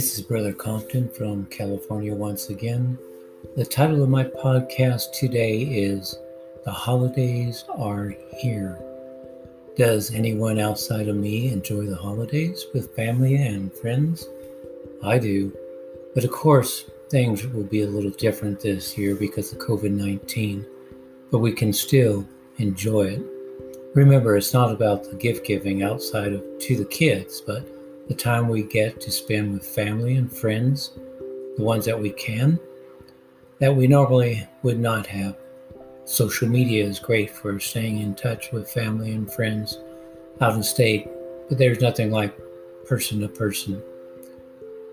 This is Brother Compton from California once again. The title of my podcast today is The Holidays Are Here. Does anyone outside of me enjoy the holidays with family and friends? I do. But of course, things will be a little different this year because of COVID 19, but we can still enjoy it. Remember, it's not about the gift giving outside of to the kids, but the time we get to spend with family and friends, the ones that we can, that we normally would not have. Social media is great for staying in touch with family and friends out of state, but there's nothing like person to person.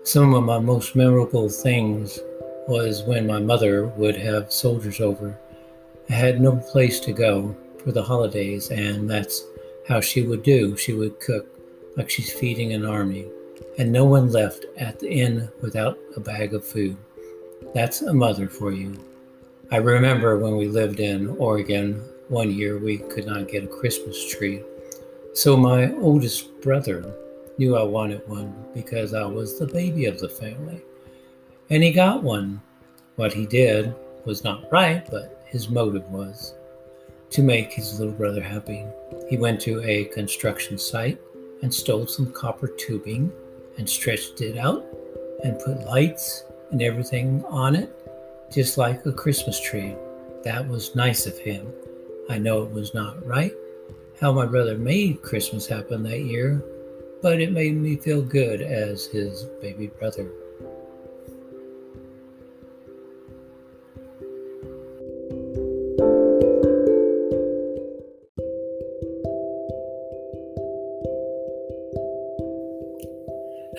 Some of my most memorable things was when my mother would have soldiers over. I had no place to go for the holidays, and that's how she would do. She would cook like she's feeding an army, and no one left at the inn without a bag of food. That's a mother for you. I remember when we lived in Oregon, one year we could not get a Christmas tree. So my oldest brother knew I wanted one because I was the baby of the family. And he got one. What he did was not right, but his motive was to make his little brother happy. He went to a construction site and stole some copper tubing and stretched it out and put lights and everything on it, just like a Christmas tree. That was nice of him. I know it was not right how my brother made Christmas happen that year, but it made me feel good as his baby brother.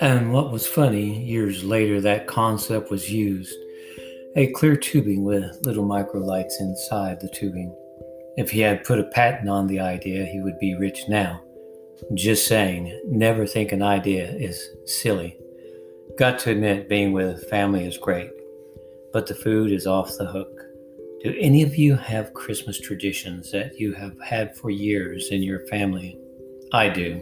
And what was funny, years later, that concept was used a clear tubing with little micro lights inside the tubing. If he had put a patent on the idea, he would be rich now. Just saying, never think an idea is silly. Got to admit, being with family is great, but the food is off the hook. Do any of you have Christmas traditions that you have had for years in your family? I do.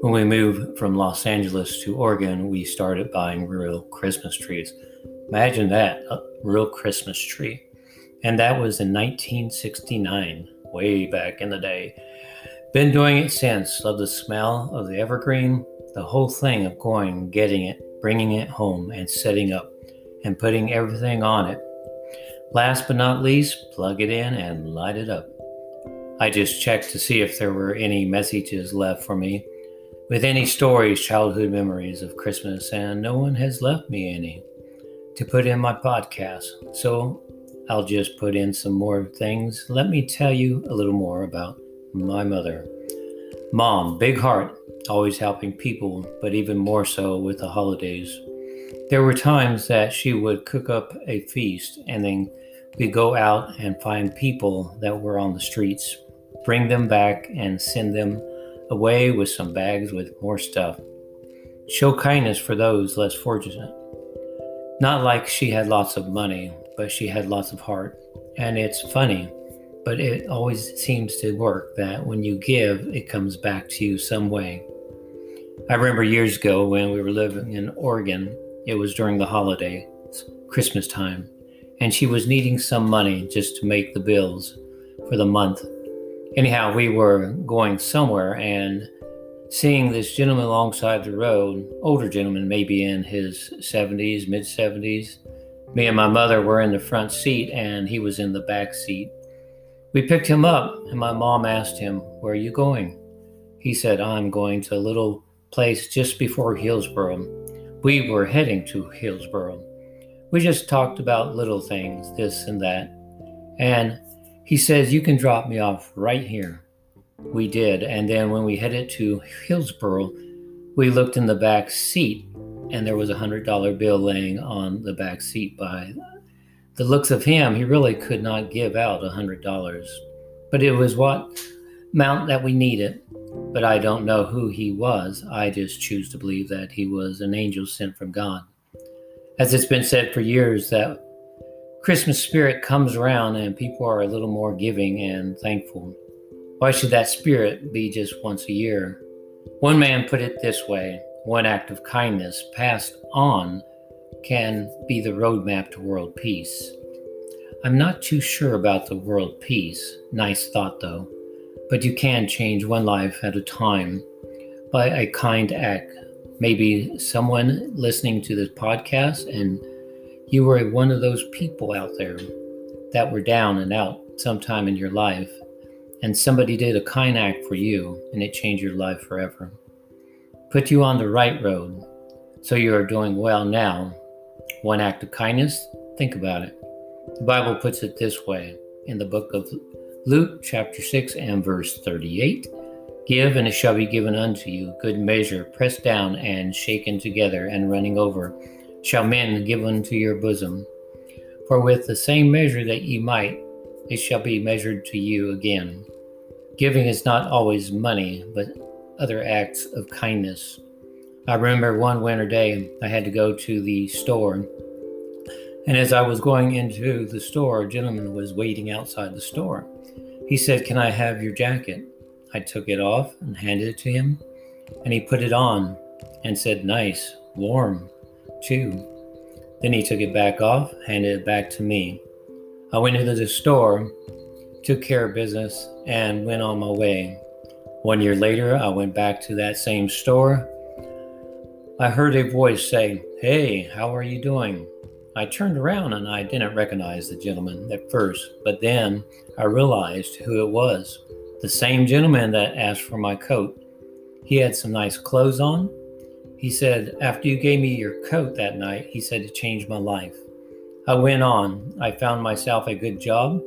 When we moved from Los Angeles to Oregon, we started buying real Christmas trees. Imagine that, a real Christmas tree. And that was in 1969, way back in the day. Been doing it since. Love the smell of the evergreen, the whole thing of going, getting it, bringing it home, and setting up and putting everything on it. Last but not least, plug it in and light it up. I just checked to see if there were any messages left for me with any stories, childhood memories of Christmas, and no one has left me any to put in my podcast. So I'll just put in some more things. Let me tell you a little more about my mother. Mom, big heart, always helping people, but even more so with the holidays. There were times that she would cook up a feast and then we'd go out and find people that were on the streets, bring them back and send them away with some bags with more stuff. Show kindness for those less fortunate. Not like she had lots of money, but she had lots of heart. And it's funny, but it always seems to work that when you give, it comes back to you some way. I remember years ago when we were living in Oregon, it was during the holiday, Christmas time, and she was needing some money just to make the bills for the month anyhow, we were going somewhere and seeing this gentleman alongside the road, older gentleman, maybe in his 70s, mid 70s. Me and my mother were in the front seat and he was in the back seat. We picked him up and my mom asked him, Where are you going? He said, I'm going to a little place just before Hillsboro. We were heading to Hillsboro. We just talked about little things, this and that. And he says, You can drop me off right here. We did. And then when we headed to Hillsboro, we looked in the back seat and there was a hundred dollar bill laying on the back seat by the looks of him. He really could not give out a hundred dollars. But it was what amount that we needed. But i don't know who he was. I just choose to believe that he was an angel sent from god. As it's been said for years that Christmas spirit comes around and people are a little more giving and thankful. Why should that spirit be just once a year? One man put it this way one act of kindness passed on can be the roadmap to world peace. I'm not too sure about the world peace. Nice thought, though. But you can change one life at a time by a kind act. Maybe someone listening to this podcast and you were one of those people out there that were down and out sometime in your life, and somebody did a kind act for you and it changed your life forever. Put you on the right road so you are doing well now. One act of kindness, think about it. The Bible puts it this way in the book of Luke, chapter 6, and verse 38 Give, and it shall be given unto you, good measure, pressed down and shaken together and running over, shall men give unto your bosom. For with the same measure that ye might, it shall be measured to you again. Giving is not always money, but other acts of kindness. I remember one winter day I had to go to the store and as I was going into the store, a gentleman was waiting outside the store. He said, Can I have your jacket? I took it off and handed it to him, and he put it on and said, Nice, warm, too. Then he took it back off, handed it back to me. I went into the store, took care of business, and went on my way. One year later, I went back to that same store. I heard a voice say, Hey, how are you doing? I turned around and I didn't recognize the gentleman at first, but then I realized who it was. The same gentleman that asked for my coat. He had some nice clothes on. He said, After you gave me your coat that night, he said it changed my life. I went on. I found myself a good job,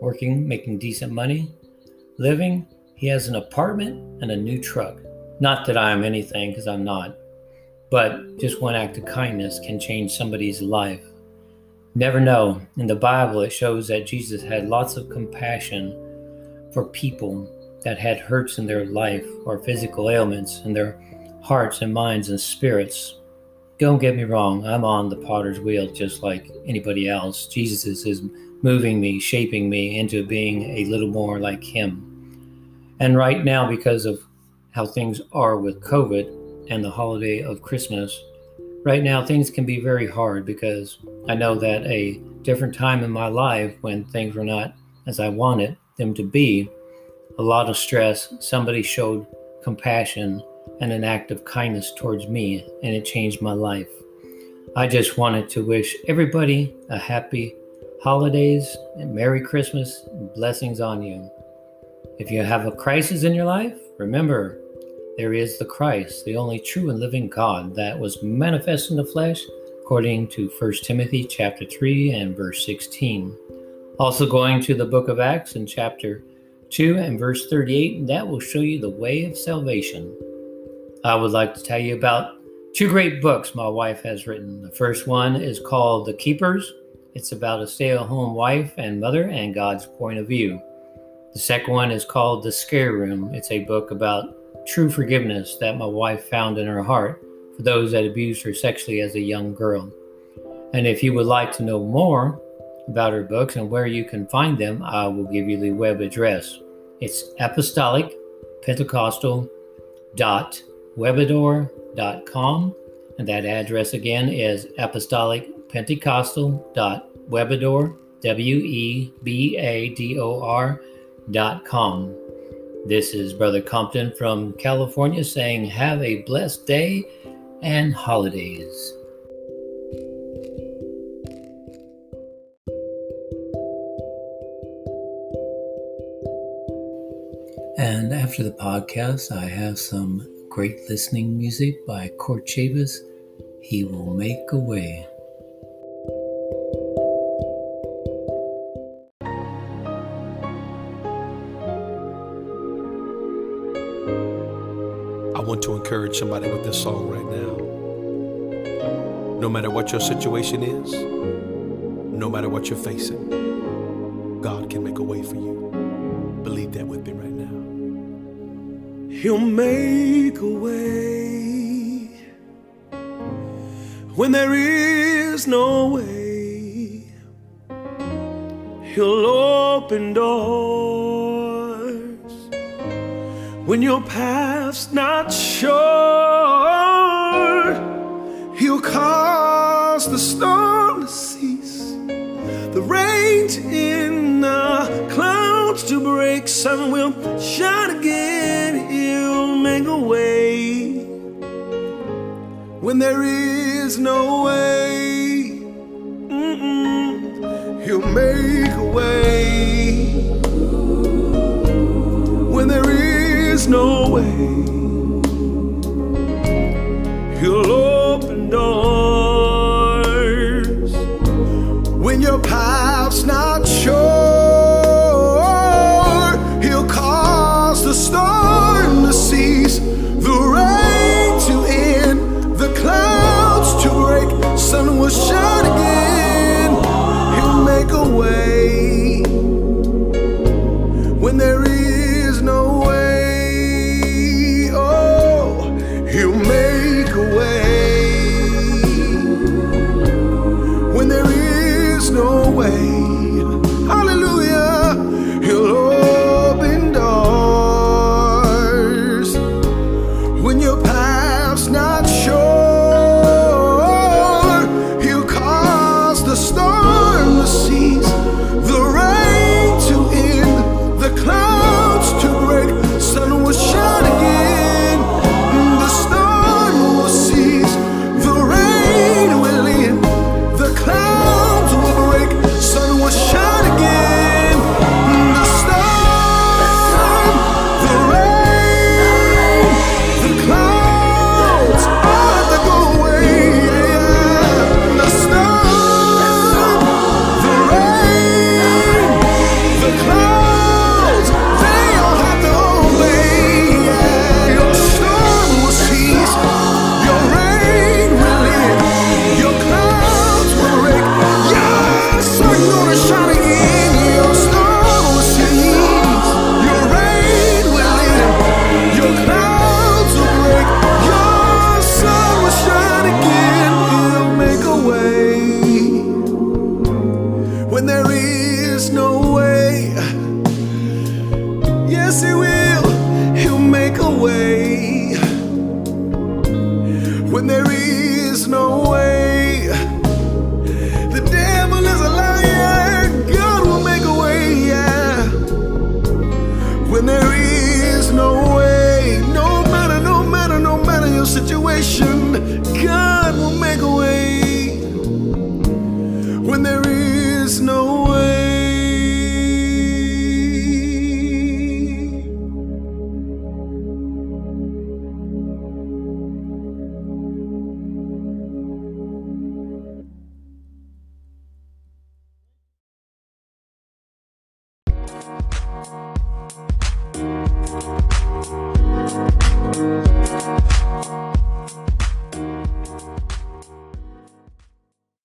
working, making decent money, living. He has an apartment and a new truck. Not that I am anything, because I'm not. But just one act of kindness can change somebody's life. Never know. In the Bible, it shows that Jesus had lots of compassion for people that had hurts in their life or physical ailments in their hearts and minds and spirits. Don't get me wrong, I'm on the potter's wheel just like anybody else. Jesus is moving me, shaping me into being a little more like Him. And right now, because of how things are with COVID, and the holiday of Christmas, right now things can be very hard because I know that a different time in my life when things were not as I wanted them to be, a lot of stress, somebody showed compassion and an act of kindness towards me, and it changed my life. I just wanted to wish everybody a happy holidays and Merry Christmas and blessings on you. If you have a crisis in your life, remember there is the Christ, the only true and living God that was manifest in the flesh, according to 1 Timothy chapter 3 and verse 16. Also going to the book of Acts in chapter 2 and verse 38, that will show you the way of salvation. I would like to tell you about two great books my wife has written. The first one is called The Keepers. It's about a stay-at-home wife and mother and God's point of view. The second one is called The Scare Room. It's a book about true forgiveness that my wife found in her heart for those that abused her sexually as a young girl. And if you would like to know more about her books and where you can find them, I will give you the web address. It's apostolic pentecostal dot webador.com and that address again is apostolic pentecostal dot webador w-e-b-a-d-o-r dot com this is Brother Compton from California saying, Have a blessed day and holidays. And after the podcast, I have some great listening music by Court Chavis. He will make a way. I want to encourage somebody with this song right now. No matter what your situation is, no matter what you're facing, God can make a way for you. He'll make a way when there is no way. He'll open doors when your path's not sure. He'll cause the storm to cease, the rain in the clouds to break, sun will shine no way when there is no way. Mm-mm. He'll make a way when there is no way. when there is no way. The devil is a liar, God will make a way, yeah. When there is no way, no matter, no matter, no matter your situation.